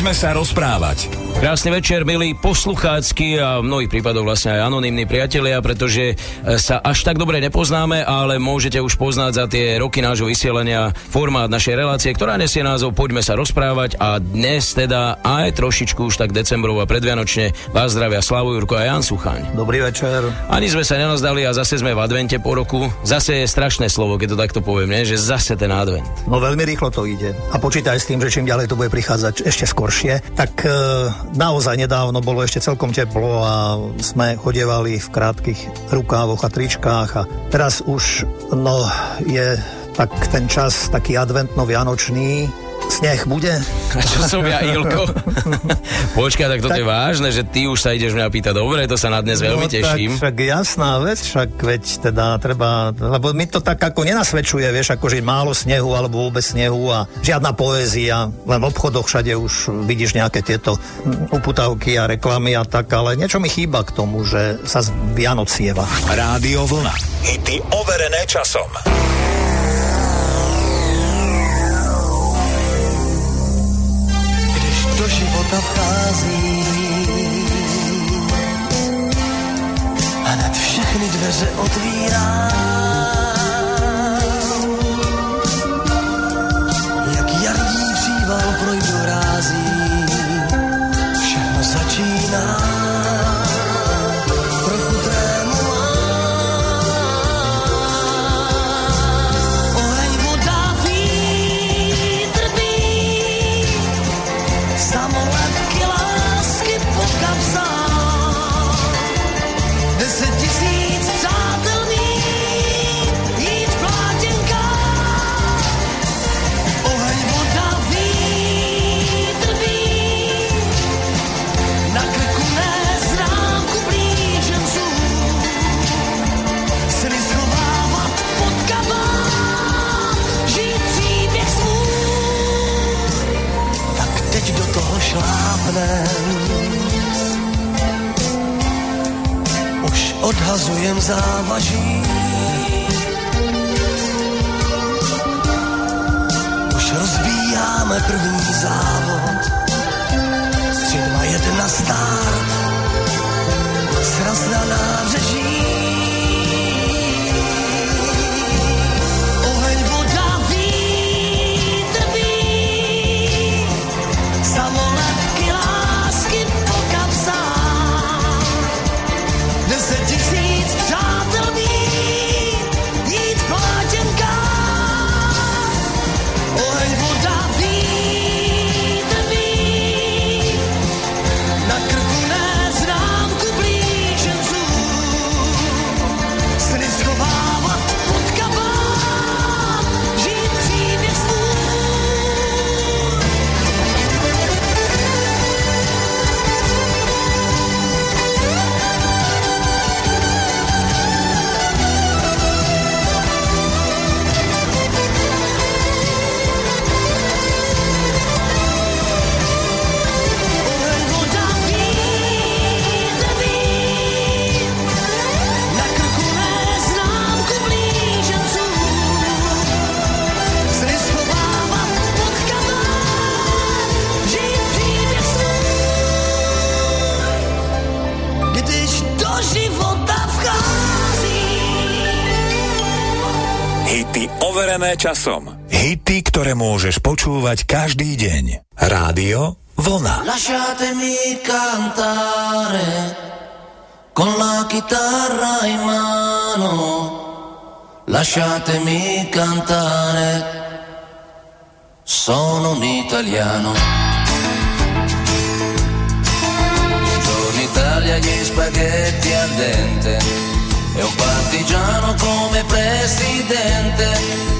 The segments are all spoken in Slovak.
Poďme sa rozprávať. Krásny večer, milí posluchácky a v mnohých prípadoch vlastne aj anonimní priatelia, pretože e, sa až tak dobre nepoznáme, ale môžete už poznať za tie roky nášho vysielania formát našej relácie, ktorá nesie názov Poďme sa rozprávať a dnes teda aj trošičku už tak decembrov a predvianočne vás zdravia Slavu Jurko a Jan Suchaň. Dobrý večer. Ani sme sa nenazdali a zase sme v advente po roku. Zase je strašné slovo, keď to takto poviem, nie? že zase ten advent. No veľmi rýchlo to ide. A počítaj s tým, že čím ďalej to bude prichádzať ešte skôr skoršie, tak e, naozaj nedávno bolo ešte celkom teplo a sme chodievali v krátkých rukávoch a tričkách a teraz už no, je tak ten čas taký adventno-vianočný, Sneh bude? A čo som ja, Ilko? Počkaj, tak toto tak... je vážne, že ty už sa ideš mňa pýtať. Dobre, to sa na dnes veľmi no, teším. Tak, však jasná vec, však veď teda treba, lebo mi to tak ako nenasvedčuje, vieš, ako že málo snehu alebo vôbec snehu a žiadna poézia, len v obchodoch všade už vidíš nejaké tieto uputavky a reklamy a tak, ale niečo mi chýba k tomu, že sa z Vianoc sieva. Rádio Vlna. Hity overené časom. Života vchází a nad všechny dveře otvírá. Overené časom. Hity, ktoré môžeš počúvať každý deň. Rádio Vlna. Lasciatemi cantare con la chitarra in mano. Lasciatemi cantare. Sono un italiano. Buongiorno Italia, gli spaghetti al dente e un partigiano come presidente,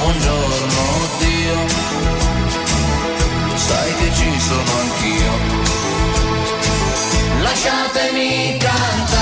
buongiorno Dio, sai ci sono anch'io. Lasciatemi cantare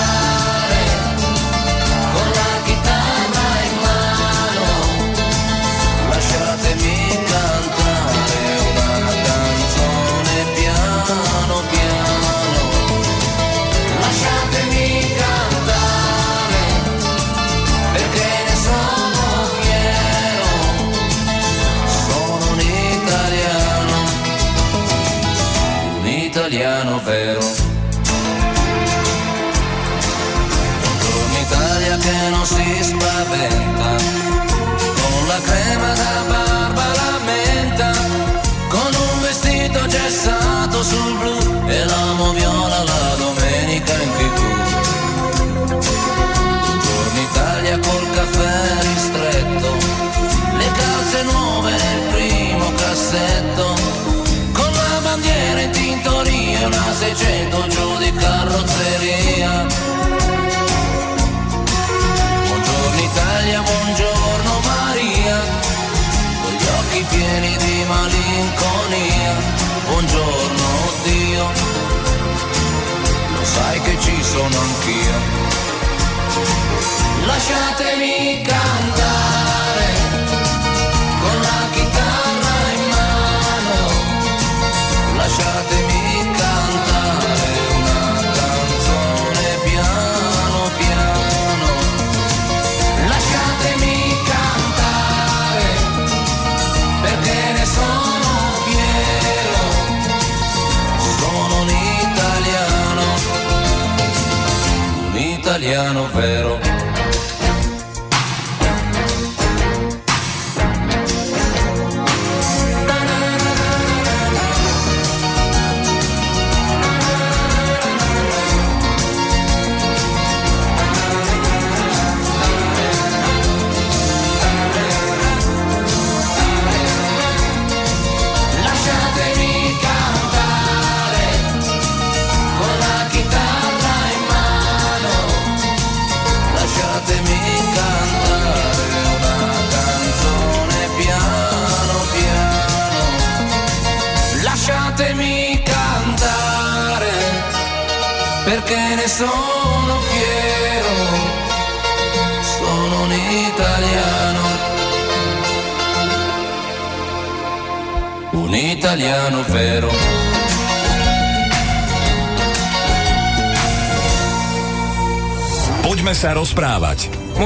italiano vero.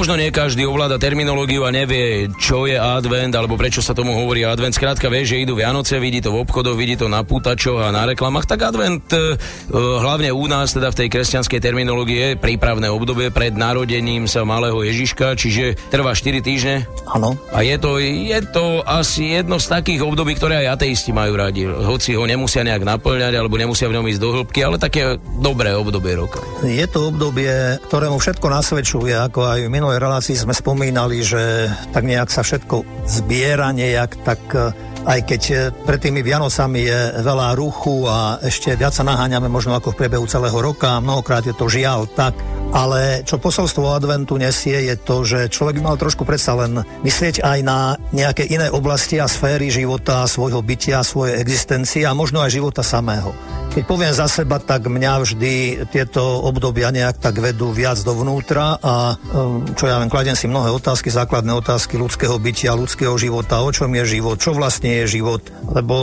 Možno nie každý ovláda terminológiu a nevie, čo je advent, alebo prečo sa tomu hovorí advent. Skrátka vie, že idú Vianoce, vidí to v obchodoch, vidí to na pútačoch a na reklamách. Tak advent, e, e, hlavne u nás, teda v tej kresťanskej terminológii, je prípravné obdobie pred narodením sa malého Ježiška, čiže trvá 4 týždne. Áno. A je to, je to asi jedno z takých období, ktoré aj ateisti majú radi. Hoci ho nemusia nejak naplňať, alebo nemusia v ňom ísť do hĺbky, ale také dobré obdobie roka. Je to obdobie, ktorému všetko nasvedčuje, ako aj v minulej relácii sme spomínali, že tak nejak sa všetko zbiera nejak, tak e, aj keď e, pred tými Vianocami je veľa ruchu a ešte viac sa naháňame možno ako v priebehu celého roka, mnohokrát je to žiaľ tak, ale čo posolstvo adventu nesie je to, že človek by mal trošku predsa len myslieť aj na nejaké iné oblasti a sféry života, svojho bytia, svojej existencie a možno aj života samého. Keď poviem za seba, tak mňa vždy tieto obdobia nejak tak vedú viac dovnútra a um, čo ja len kladem si mnohé otázky, základné otázky ľudského bytia, ľudského života, o čom je život, čo vlastne je život, lebo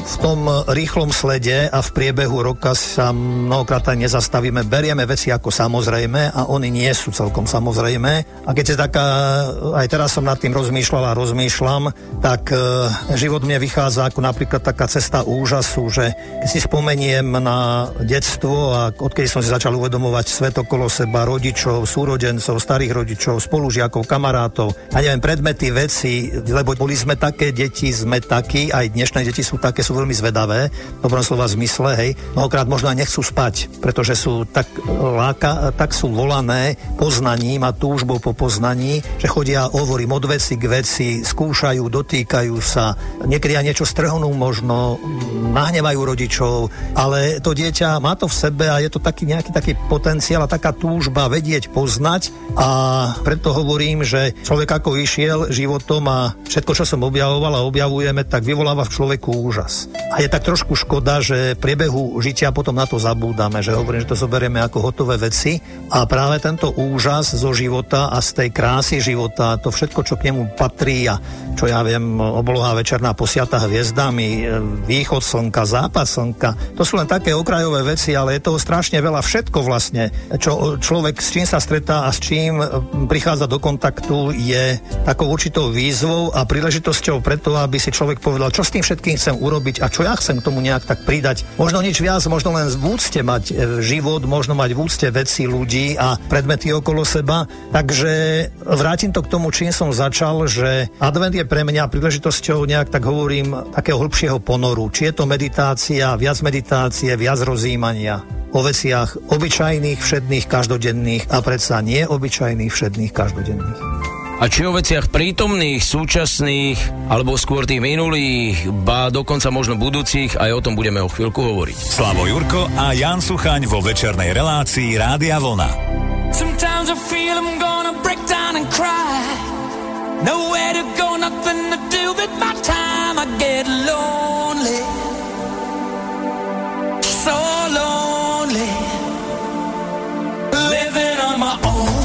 v tom rýchlom slede a v priebehu roka sa mnohokrát aj nezastavíme, berieme veci ako samozrejme a oni nie sú celkom samozrejme. A keď je taká, aj teraz som nad tým rozmýšľal a rozmýšľam, tak e, život mne vychádza ako napríklad taká cesta úžasu, že keď si spomeniem na detstvo a odkedy som si začal uvedomovať svet okolo seba, rodičov, súrodencov, starých rodičov, spolužiakov, kamarátov a neviem, predmety, veci, lebo boli sme také deti, sme takí, aj dnešné deti sú také, sú veľmi zvedavé, dobrom slova zmysle, hej. Mnohokrát možno aj nechcú spať, pretože sú tak, láka, tak sú volané poznaním a túžbou po poznaní, že chodia, hovorím, od veci k veci, skúšajú, dotýkajú sa, niekedy aj niečo strhnú možno, nahnevajú rodičov, ale to dieťa má to v sebe a je to taký nejaký taký potenciál a taká túžba vedieť, poznať a preto hovorím, že človek ako išiel životom a všetko, čo som objavoval a objavujeme, tak vyvoláva v človeku úžas. A je tak trošku škoda, že priebehu žitia potom na to zabúdame, že hovorím, že to zoberieme ako hotové veci a práve tento úžas zo života a z tej krásy života, to všetko, čo k nemu patrí a čo ja viem, obloha večerná posiata hviezdami, východ slnka, západ slnka, to sú len také okrajové veci, ale je toho strašne veľa všetko vlastne, čo človek s čím sa stretá a s čím prichádza do kontaktu je takou určitou výzvou a príležitosťou preto, aby si človek povedal, čo s tým všetkým chcem urobiť a čo ja chcem k tomu nejak tak pridať. Možno nič viac, možno len v úcte mať e, život, možno mať v úcte veci, ľudí a predmety okolo seba. Takže vrátim to k tomu, čím som začal, že advent je pre mňa príležitosťou nejak tak hovorím takého hĺbšieho ponoru. Či je to meditácia, viac meditácie, viac rozjímania o veciach obyčajných, všedných, každodenných a predsa nie obyčajných, všedných, každodenných. A či o veciach prítomných, súčasných, alebo skôr tých minulých, ba dokonca možno budúcich, aj o tom budeme o chvíľku hovoriť. Slavo Jurko a Jan Suchaň vo večernej relácii Rádia Vlna. Sometimes I feel I'm gonna break down and cry. Nowhere to go, nothing to do with my time. I get lonely. So lonely. Living on my own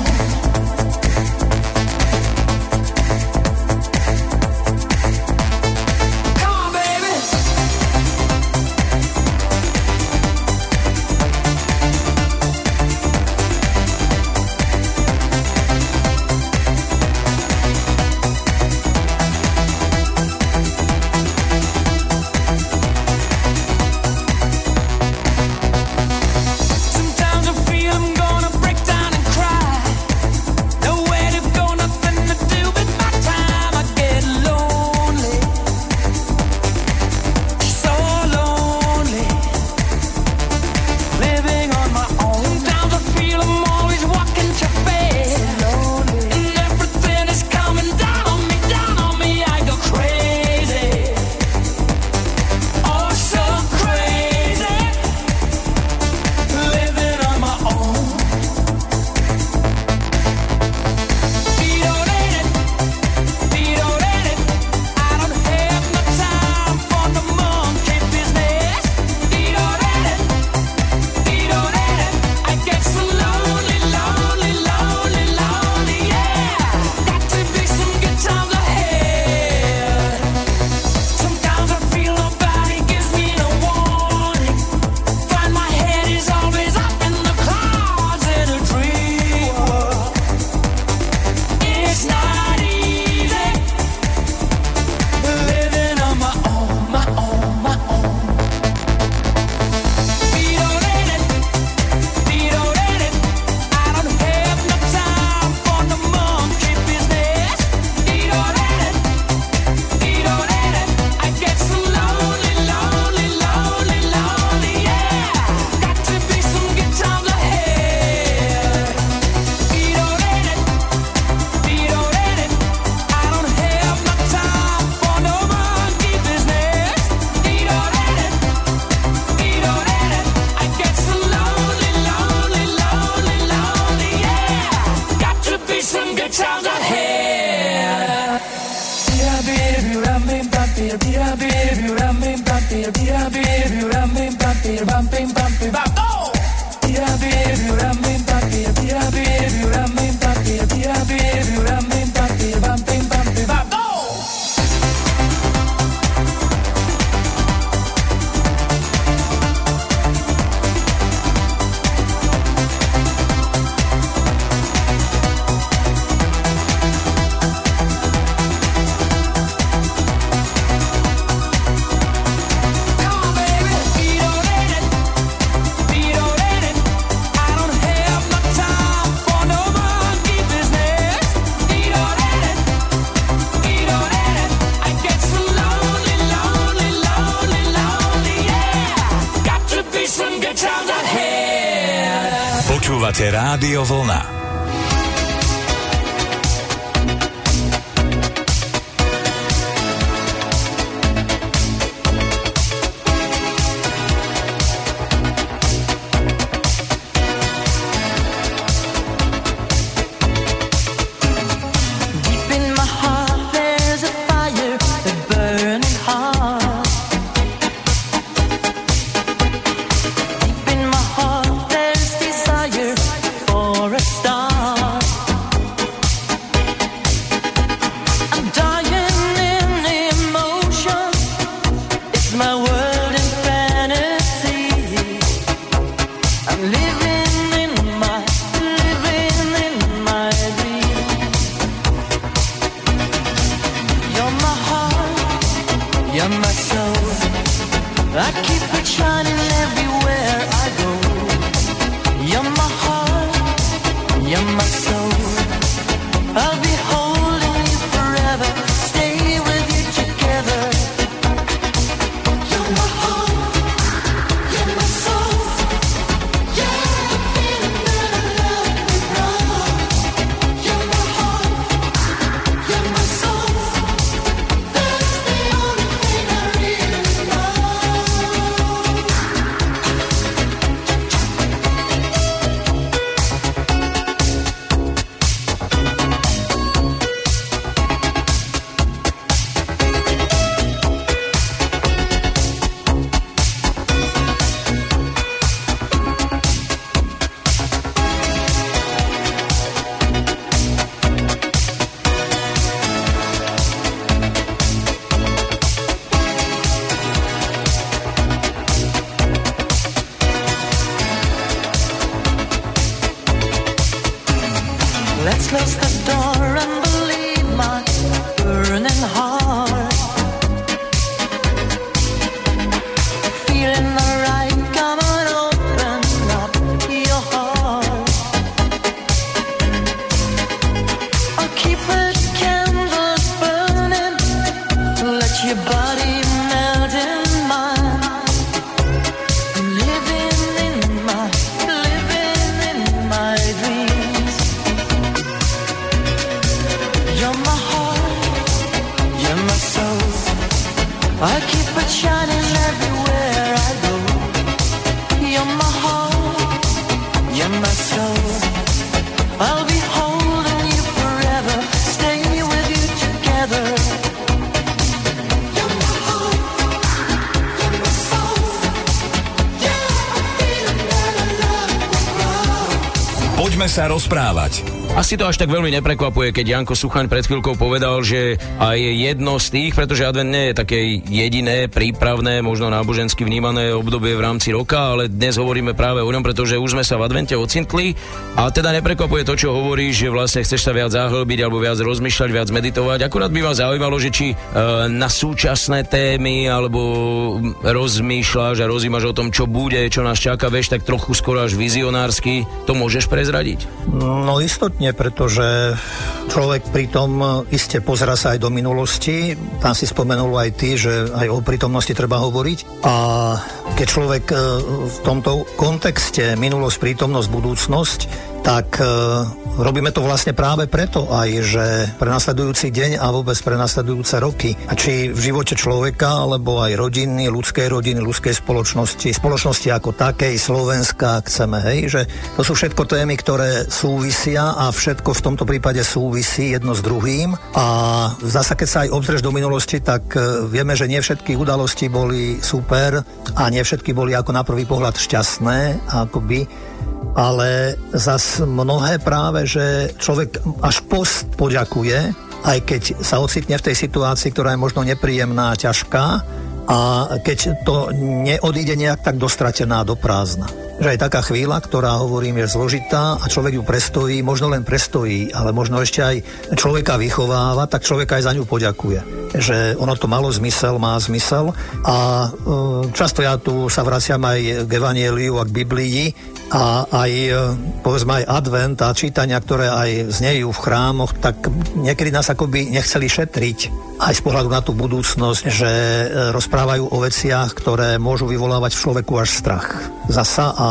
baby, ram bim bam tira, tira baby, ram bim bam tira, bam bim bam tira, bam. Tira baby, ram bim bam tira, tira baby, ram bim bam tira, tira baby. my soul. I keep it shining every rozprávať. Asi to až tak veľmi neprekvapuje, keď Janko Suchaň pred chvíľkou povedal, že aj jedno z tých, pretože advent nie je také jediné, prípravné, možno nábožensky vnímané obdobie v rámci roka, ale dnes hovoríme práve o ňom, pretože už sme sa v advente ocintli a teda neprekvapuje to, čo hovoríš, že vlastne chceš sa viac zahlbiť alebo viac rozmýšľať, viac meditovať. Akurát by vás zaujímalo, že či e, na súčasné témy alebo rozmýšľaš a rozímaš o tom, čo bude, čo nás čaká, vieš, tak trochu skoro až vizionársky, to môžeš prezradiť? No istotne, pretože človek pritom iste pozera sa aj do minulosti. Tam si spomenul aj ty, že aj o prítomnosti treba hovoriť. A keď človek e, v tomto kontexte minulosť, prítomnosť, budúcnosť, tak e, robíme to vlastne práve preto aj, že pre nasledujúci deň a vôbec pre nasledujúce roky, a či v živote človeka, alebo aj rodiny, ľudskej rodiny, ľudskej spoločnosti, spoločnosti ako takej, Slovenska, chceme, hej, že to sú všetko témy, ktoré súvisia a všetko v tomto prípade súvisí jedno s druhým. A zasa keď sa aj obzrieš do minulosti, tak e, vieme, že nie všetky udalosti boli super a nie všetky boli ako na prvý pohľad šťastné, akoby ale zas mnohé práve, že človek až post poďakuje, aj keď sa ocitne v tej situácii, ktorá je možno nepríjemná a ťažká, a keď to neodíde nejak tak dostratená do prázdna. Že aj taká chvíľa, ktorá hovorím je zložitá a človek ju prestojí, možno len prestojí, ale možno ešte aj človeka vychováva, tak človek aj za ňu poďakuje. Že ono to malo zmysel, má zmysel a e, často ja tu sa vraciam aj k Evangeliu a k Biblii, a aj e, povedzme aj advent a čítania, ktoré aj znejú v chrámoch, tak niekedy nás akoby nechceli šetriť. Aj z pohľadu na tú budúcnosť, že e, rozprávajú o veciach, ktoré môžu vyvolávať v človeku až strach. Zasa a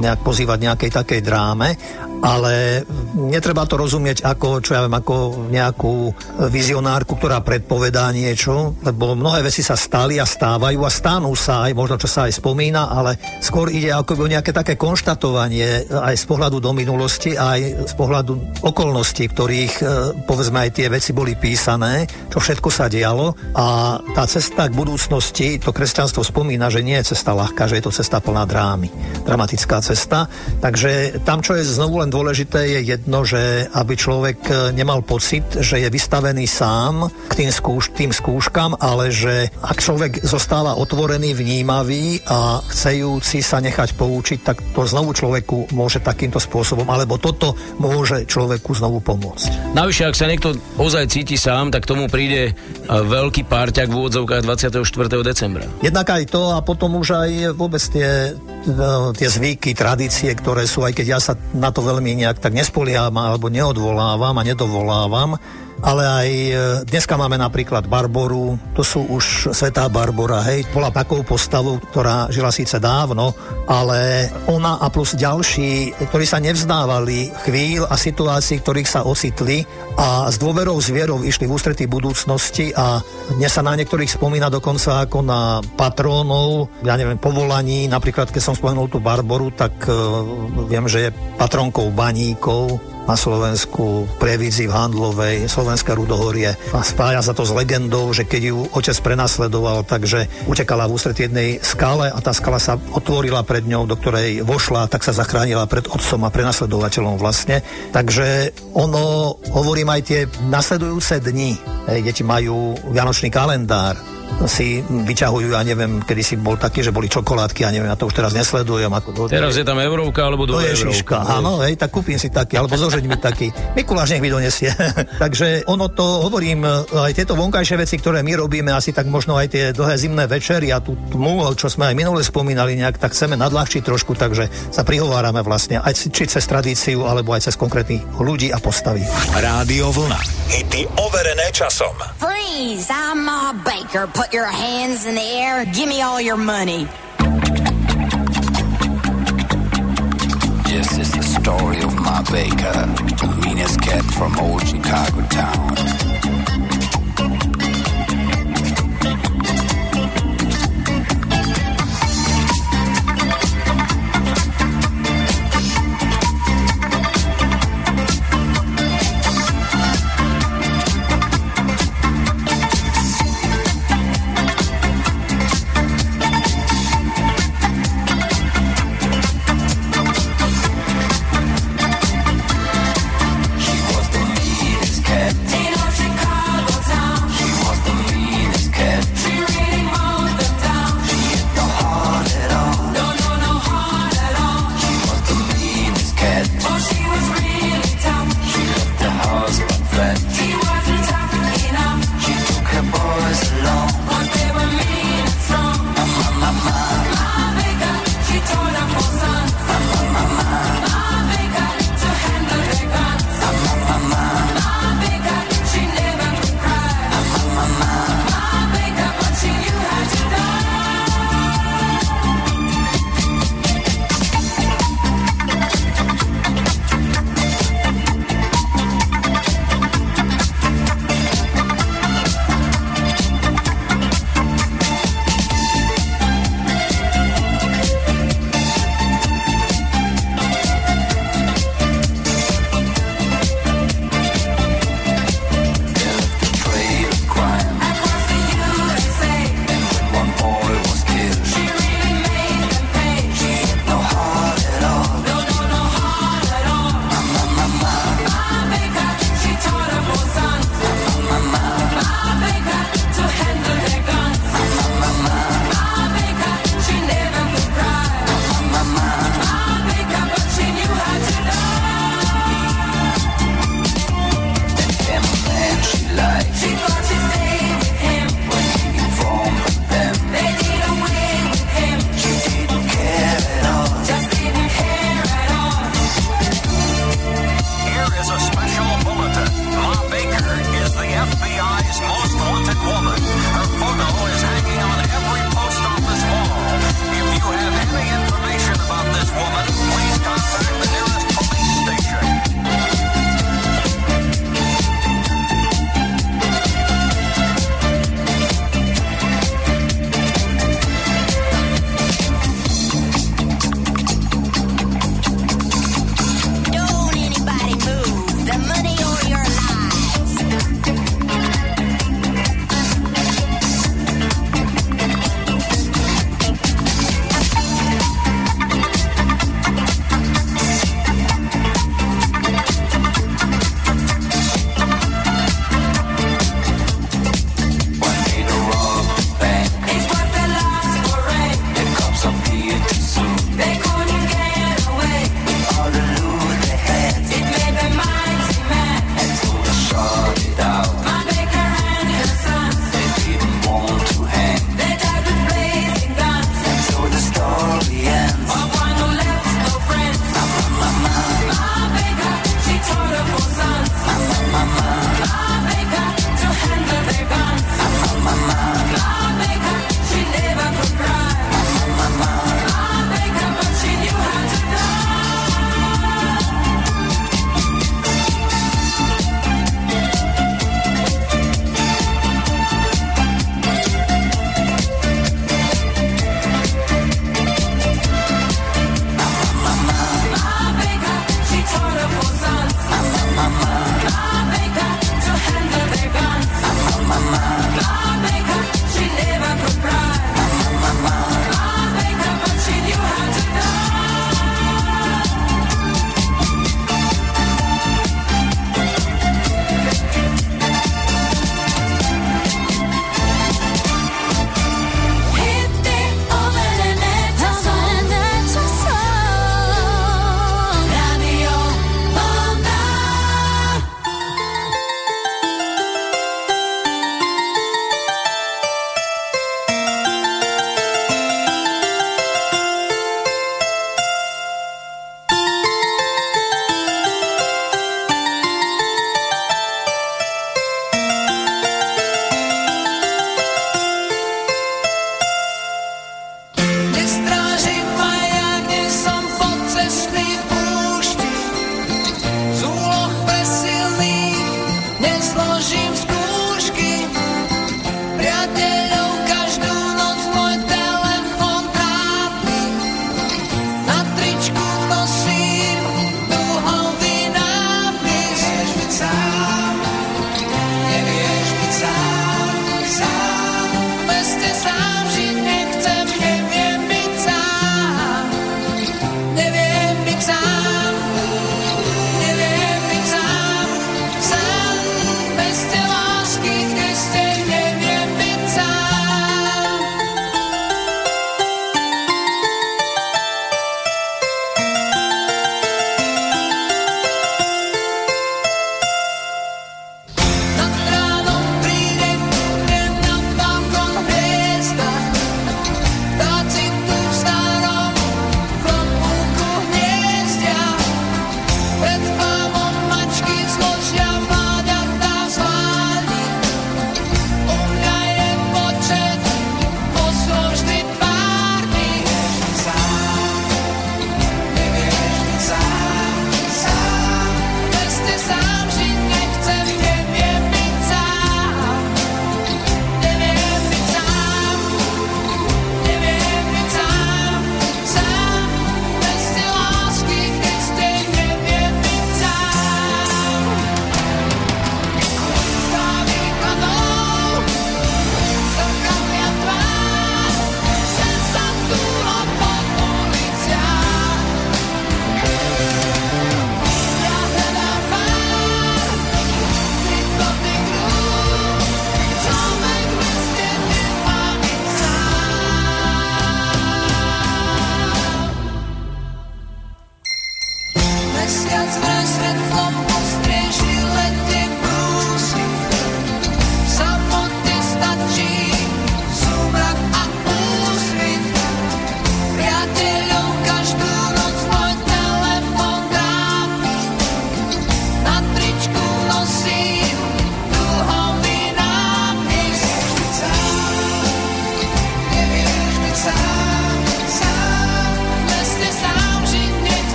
nejak pozývať nejakej takej dráme ale netreba to rozumieť ako, čo ja viem, ako nejakú vizionárku, ktorá predpovedá niečo, lebo mnohé veci sa stali a stávajú a stanú sa aj možno, čo sa aj spomína, ale skôr ide ako o nejaké také konštatovanie aj z pohľadu do minulosti, aj z pohľadu okolností, ktorých e, povedzme aj tie veci boli písané, čo všetko sa dialo. A tá cesta k budúcnosti, to kresťanstvo spomína, že nie je cesta ľahká, že je to cesta plná drámy, dramatická cesta, takže tam, čo je znovu len dôležité je jedno, že aby človek e, nemal pocit, že je vystavený sám k tým, skúš, tým skúškam, ale že ak človek zostáva otvorený, vnímavý a chcejúci sa nechať poučiť, tak to znovu človeku môže takýmto spôsobom, alebo toto môže človeku znovu pomôcť. Navyše, ak sa niekto ozaj cíti sám, tak tomu príde e, veľký párťak v úvodzovkách 24. decembra. Jednak aj to a potom už aj vôbec tie, tie zvyky, tradície, ktoré sú, aj keď ja sa na to veľmi nejak tak nespolieham alebo neodvolávam a nedovolávam, ale aj e, dneska máme napríklad Barboru, to sú už Svetá Barbora, hej, bola takou postavou, ktorá žila síce dávno, ale ona a plus ďalší, ktorí sa nevzdávali chvíľ a situácií, ktorých sa ocitli a s dôverou s vierou išli v ústretí budúcnosti a dnes sa na niektorých spomína dokonca ako na patrónov, ja neviem, povolaní, napríklad keď som spomenul tú Barboru, tak uh, viem, že je patronkou baníkov, na Slovensku, Prievidzi v Handlovej, Slovenské rudohorie a spája sa to s legendou, že keď ju otec prenasledoval, takže utekala v ústretí jednej skale a tá skala sa otvorila pred ňou, do ktorej vošla, tak sa zachránila pred otcom a prenasledovateľom vlastne. Takže ono, hovorím aj tie nasledujúce dni, deti majú vianočný kalendár, si vyťahujú, ja neviem, kedy si bol taký, že boli čokoládky, ja neviem, ja to už teraz nesledujem. Ako do, teraz je tam eurovka alebo do je šiška, áno, hej, tak kúpim si taký, alebo zožeň mi taký. Mikuláš nech mi donesie. Takže ono to, hovorím, aj tieto vonkajšie veci, ktoré my robíme, asi tak možno aj tie dlhé zimné večery a tú tmu, čo sme aj minule spomínali nejak, tak chceme nadľahčiť trošku, takže sa prihovárame vlastne aj či cez tradíciu, alebo aj cez konkrétnych ľudí a postavy. Rádio Vlna. Hity overené časom. Freeze, I'm a baker. Put your hands in the air. Give me all your money. This is the story of my baker, the meanest cat from old Chicago town.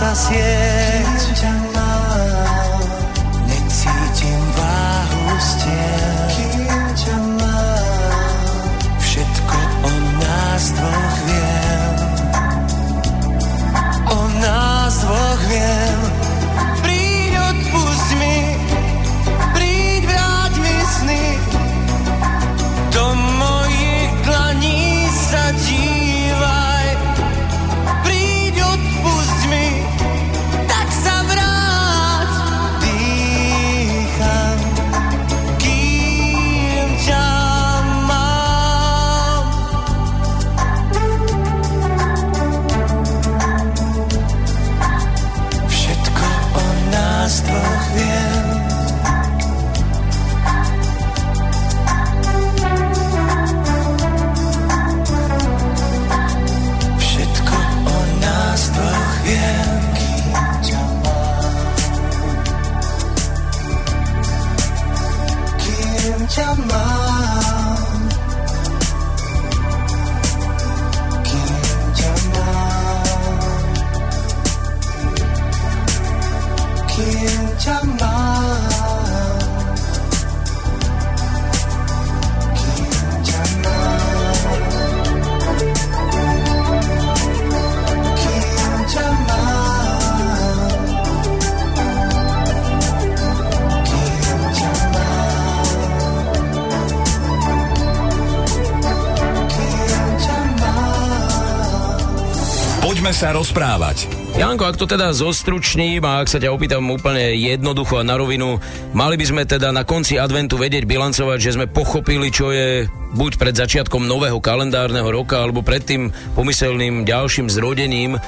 pasas si es sa rozprávať. Janko, ak to teda zostručním a ak sa ťa opýtam úplne jednoducho a na rovinu, mali by sme teda na konci adventu vedieť bilancovať, že sme pochopili, čo je buď pred začiatkom nového kalendárneho roka, alebo pred tým pomyselným ďalším zrodením e,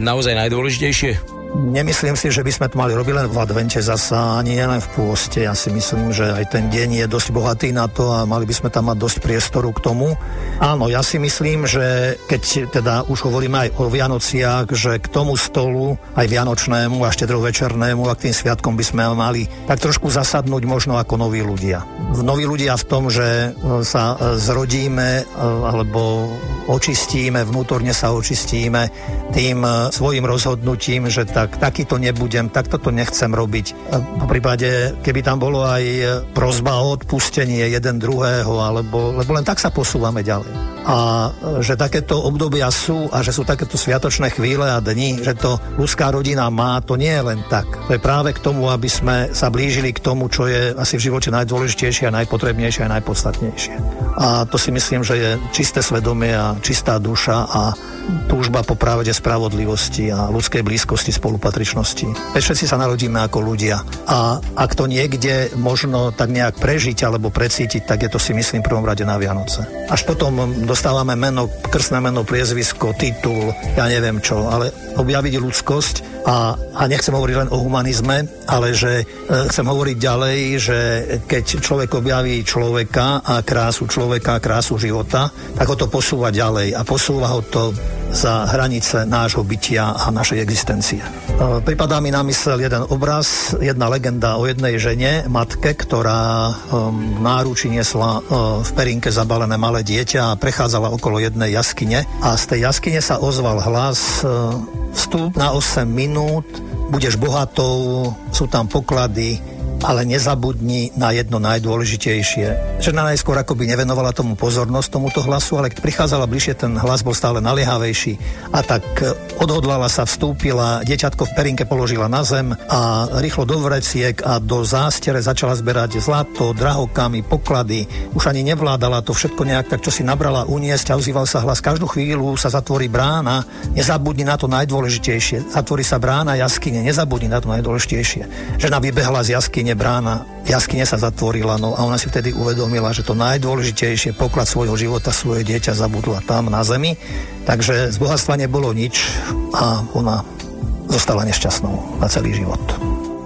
naozaj najdôležitejšie? Nemyslím si, že by sme to mali robiť len v advente zasa, ani len v pôste. Ja si myslím, že aj ten deň je dosť bohatý na to a mali by sme tam mať dosť priestoru k tomu. Áno, ja si myslím, že keď teda už hovoríme aj o Vianociach, že k tomu stolu, aj Vianočnému a štedrovečernému a k tým sviatkom by sme mali tak trošku zasadnúť možno ako noví ľudia. Noví ľudia v tom, že e, sa e, zrodíme e, alebo očistíme, vnútorne sa očistíme tým svojim rozhodnutím, že tak tak takýto nebudem, tak toto nechcem robiť. Po prípade, keby tam bolo aj prozba o odpustenie jeden druhého, alebo, lebo len tak sa posúvame ďalej. A že takéto obdobia sú a že sú takéto sviatočné chvíle a dni, že to ľudská rodina má, to nie je len tak. To je práve k tomu, aby sme sa blížili k tomu, čo je asi v živote najdôležitejšie a najpotrebnejšie a najpodstatnejšie. A to si myslím, že je čisté svedomie a čistá duša a túžba po pravde, spravodlivosti a ľudskej blízkosti spolupatričnosti. Veď všetci sa narodíme ako ľudia. A ak to niekde možno tak nejak prežiť alebo precítiť, tak je to si myslím v prvom rade na Vianoce. Až potom dostávame meno, krstné meno, priezvisko, titul, ja neviem čo, ale objaviť ľudskosť a, a nechcem hovoriť len o humanizme, ale že e, chcem hovoriť ďalej, že keď človek objaví človeka a krásu človeka a krásu života, tak ho to posúva ďalej a posúva ho to za hranice nášho bytia a našej existencie. E, pripadá mi na mysel jeden obraz, jedna legenda o jednej žene, matke, ktorá v náruči niesla e, v perinke zabalené malé dieťa a prechádzala okolo jednej jaskyne a z tej jaskyne sa ozval hlas vstup na 8 minút, budeš bohatou, sú tam poklady, ale nezabudni na jedno najdôležitejšie. Žena najskôr akoby nevenovala tomu pozornosť, tomuto hlasu, ale keď prichádzala bližšie, ten hlas bol stále naliehavejší a tak e, odhodlala sa, vstúpila, dieťatko v perinke položila na zem a rýchlo do vreciek a do zástere začala zberať zlato, drahokamy, poklady. Už ani nevládala to všetko nejak, tak čo si nabrala uniesť a ozýval sa hlas. Každú chvíľu sa zatvorí brána, nezabudni na to najdôležitejšie. Zatvorí sa brána jaskyne, nezabudni na to najdôležitejšie. Žena vybehla z jaskyne jaskyne brána, jaskyne sa zatvorila, no a ona si vtedy uvedomila, že to najdôležitejšie poklad svojho života, svoje dieťa zabudla tam na zemi, takže z bohatstva nebolo nič a ona zostala nešťastnou na celý život.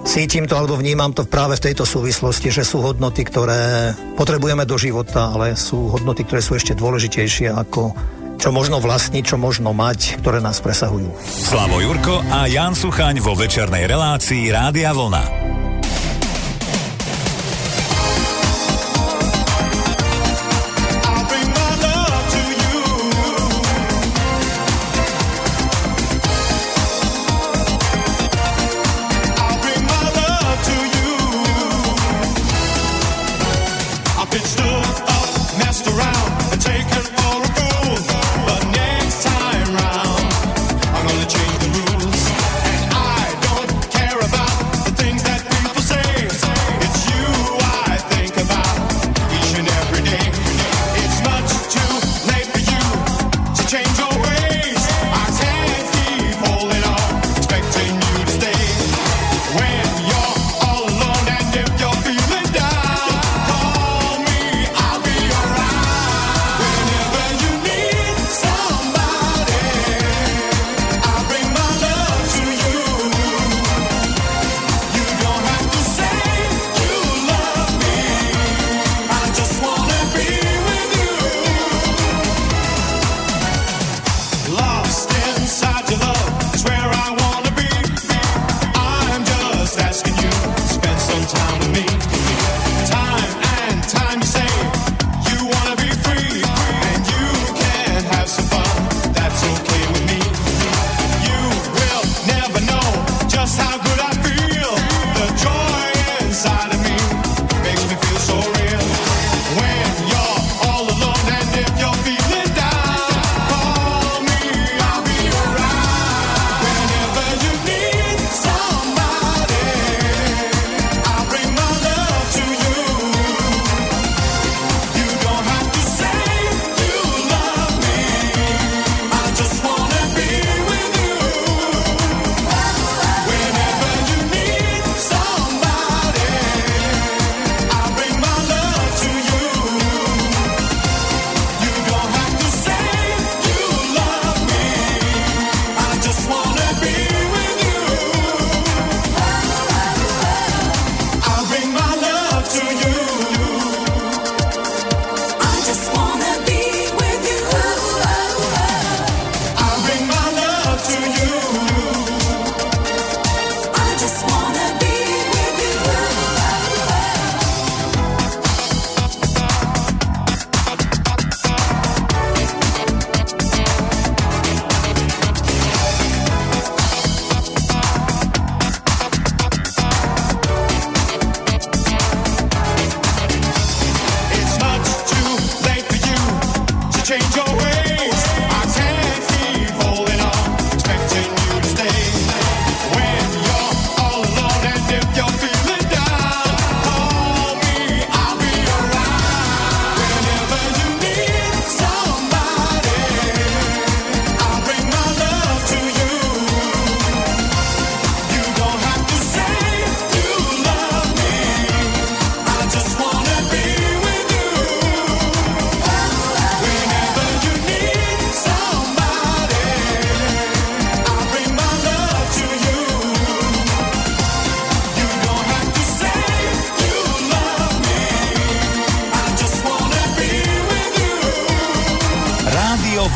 Cítim to alebo vnímam to práve v tejto súvislosti, že sú hodnoty, ktoré potrebujeme do života, ale sú hodnoty, ktoré sú ešte dôležitejšie ako čo možno vlastniť, čo možno mať, ktoré nás presahujú. Slavo Jurko a Jan Suchaň vo večernej relácii Rádia Vlna.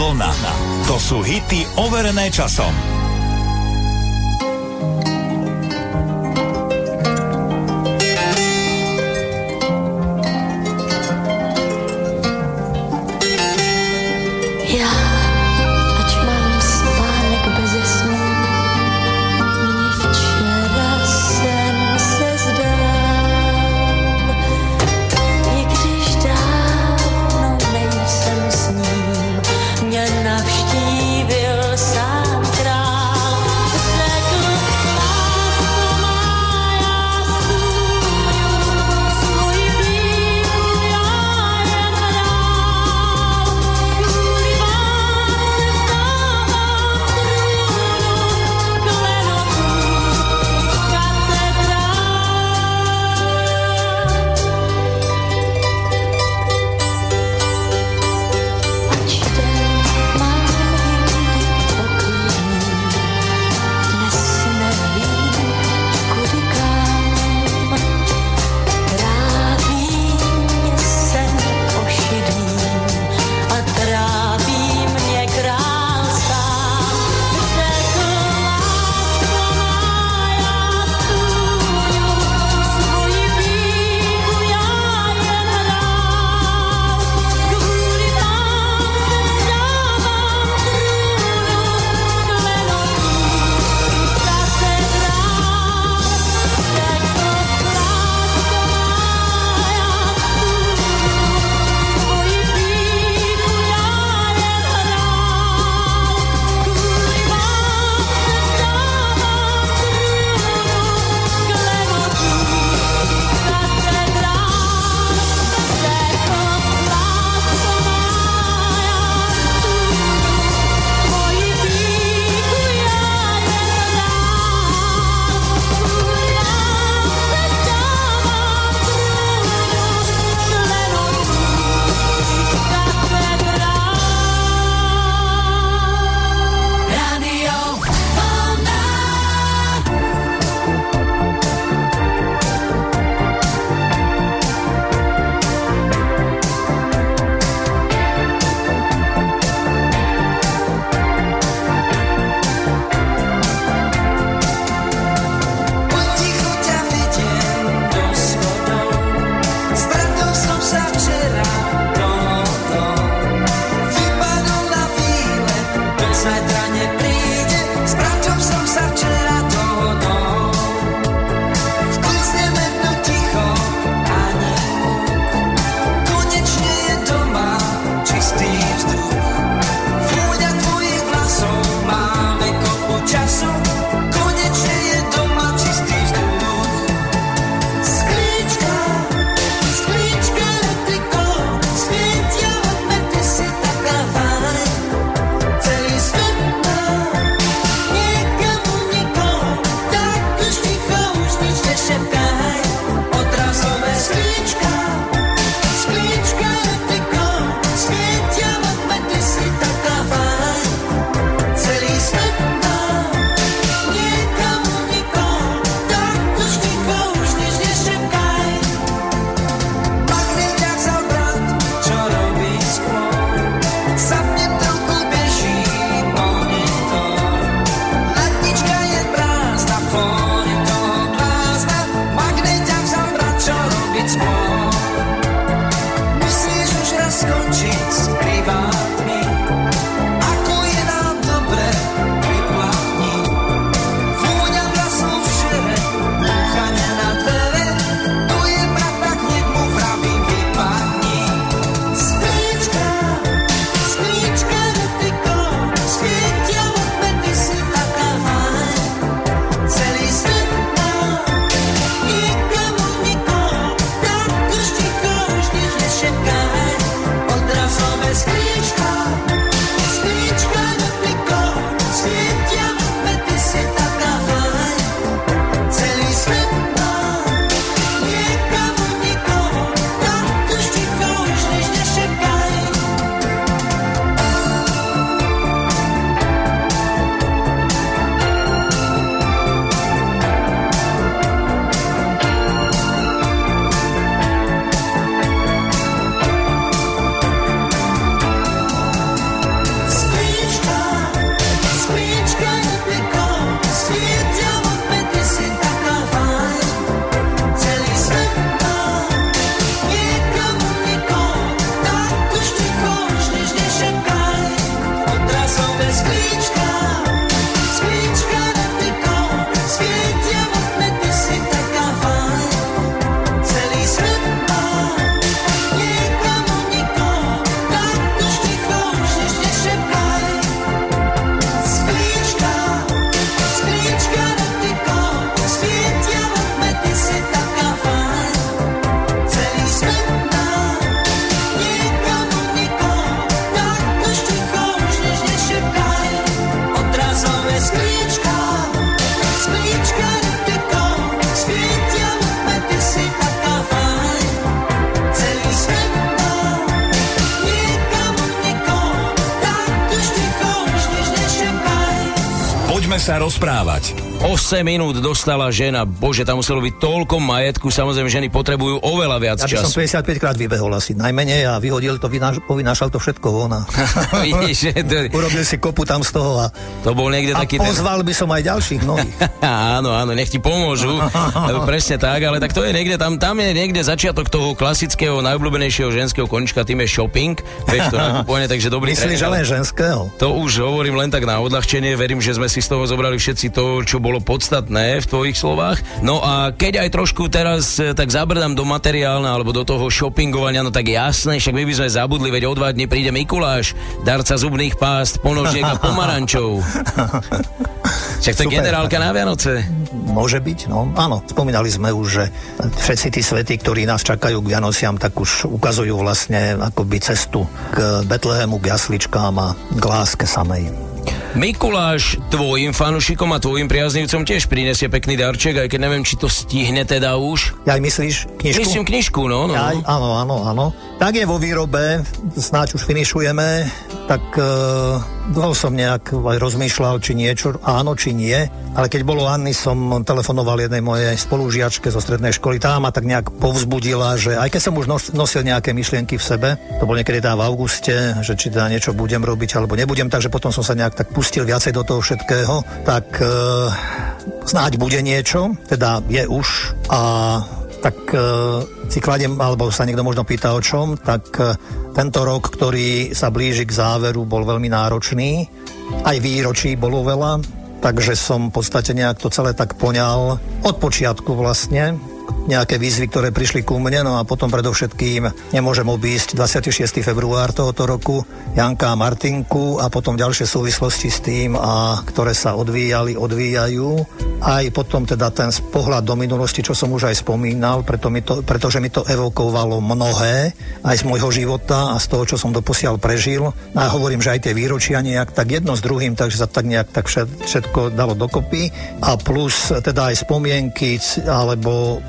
Vlna. To sú hity overené časom. 8 minút dostala žena. Bože, tam muselo byť toľko majetku. Samozrejme, ženy potrebujú oveľa viac Ja by som času. 55 krát vybehol asi najmenej a vyhodil to, vynáš, povynášal to všetko von. a- Vidíš, že to, Urobil si kopu tam z toho a, to bol niekde a taký... ten- pozval by som aj ďalších mnohých. áno, áno, nech ti pomôžu. Presne tak, ale tak to je niekde, tam, tam je niekde začiatok toho klasického, najobľúbenejšieho ženského konička, tým je shopping. Vieš, to nakupovanie, takže dobrý Myslíš, že len ženského? To už hovorím len tak na odľahčenie, verím, že sme si z toho zobrali všetci to, čo bolo podstatné v tvojich slovách. No a keď aj trošku teraz eh, tak zabrdám do materiálna alebo do toho shoppingovania, no tak jasné, však my by sme zabudli, veď o dva dní príde Mikuláš, darca zubných pást, ponožiek a pomarančov. Však to je generálka na Vianoce. Môže byť, no. Áno, spomínali sme už, že všetci tí svety, ktorí nás čakajú k Vianociam, tak už ukazujú vlastne akoby cestu k Betlehemu, k jasličkám a k láske samej. Mikuláš tvojim fanušikom a tvojim priaznivcom tiež prinesie pekný darček, aj keď neviem, či to stihne teda už. Aj myslíš knižku? Myslím knižku, no, no. Aj, áno, áno, áno. Tak je vo výrobe, snáď už finišujeme, tak e, som nejak aj rozmýšľal, či niečo, áno, či nie, ale keď bolo Anny, som telefonoval jednej mojej spolužiačke zo strednej školy, tá ma tak nejak povzbudila, že aj keď som už nos, nosil nejaké myšlienky v sebe, to bolo niekedy tam v auguste, že či teda niečo budem robiť alebo nebudem, takže potom som sa nejak tak pustil viacej do toho všetkého, tak e, snáď bude niečo, teda je už a tak e, si kladiem, alebo sa niekto možno pýta o čom, tak e, tento rok, ktorý sa blíži k záveru, bol veľmi náročný. Aj výročí bolo veľa, takže som v podstate nejak to celé tak poňal od počiatku vlastne nejaké výzvy, ktoré prišli ku mne, no a potom predovšetkým nemôžem obísť 26. február tohoto roku Janka a Martinku a potom ďalšie súvislosti s tým, a ktoré sa odvíjali, odvíjajú. Aj potom teda ten pohľad do minulosti, čo som už aj spomínal, preto mi to, pretože mi to evokovalo mnohé, aj z môjho života a z toho, čo som doposiaľ prežil. A hovorím, že aj tie výročia nejak tak jedno s druhým, takže sa tak nejak tak všet- všetko dalo dokopy. A plus teda aj spomienky, alebo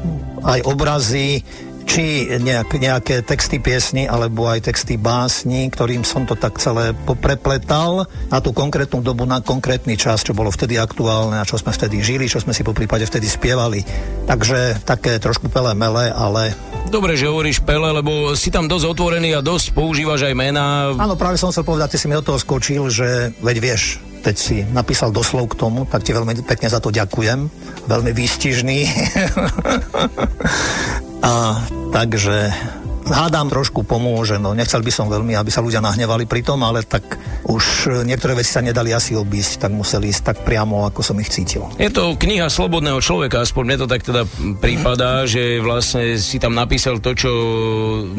aj obrazy, či nejak, nejaké texty piesni, alebo aj texty básni, ktorým som to tak celé poprepletal na tú konkrétnu dobu, na konkrétny čas, čo bolo vtedy aktuálne a čo sme vtedy žili, čo sme si po prípade vtedy spievali. Takže také trošku pele mele, ale Dobre, že hovoríš Pele, lebo si tam dosť otvorený a dosť používaš aj mená. Áno, práve som chcel povedať, ty si mi do toho skočil, že veď vieš, teď si napísal doslov k tomu, tak ti veľmi pekne za to ďakujem. Veľmi výstižný. A takže hádam trošku pomôže, no nechcel by som veľmi, aby sa ľudia nahnevali pri tom, ale tak už niektoré veci sa nedali asi obísť, tak museli ísť tak priamo, ako som ich cítil. Je to kniha slobodného človeka, aspoň mne to tak teda prípada, že vlastne si tam napísal to, čo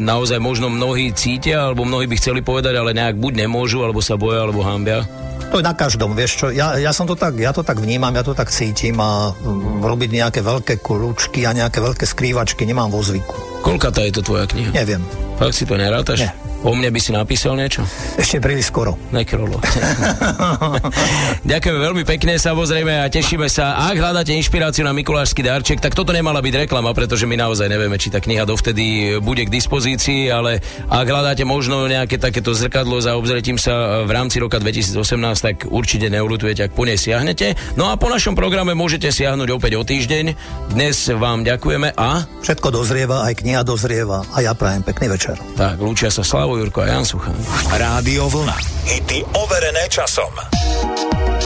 naozaj možno mnohí cítia, alebo mnohí by chceli povedať, ale nejak buď nemôžu, alebo sa boja, alebo hambia. To je na každom, vieš čo, ja, ja som to tak, ja to tak vnímam, ja to tak cítim a mm, robiť nejaké veľké kľúčky a nejaké veľké skrývačky nemám vo zvyku. Koľka tá je to tvoja kniha? Neviem, Fakt si to nerátaš? Nie. O mne by si napísal niečo? ešte príliš skoro. Nekrolo. Ďakujeme veľmi pekne, samozrejme, a tešíme sa. Ak hľadáte inšpiráciu na Mikulášsky darček, tak toto nemala byť reklama, pretože my naozaj nevieme, či tá kniha dovtedy bude k dispozícii, ale ak hľadáte možno nejaké takéto zrkadlo za obzretím sa v rámci roka 2018, tak určite neulutujete, ak po nej siahnete. No a po našom programe môžete siahnuť opäť o týždeň. Dnes vám ďakujeme a Všetko dozrieva, aj kniha dozrieva a ja prajem pekný večer. tak, lúčia sa Slavo Jurko a Jan Suchan. Rádio Vlna. Hity overené časom.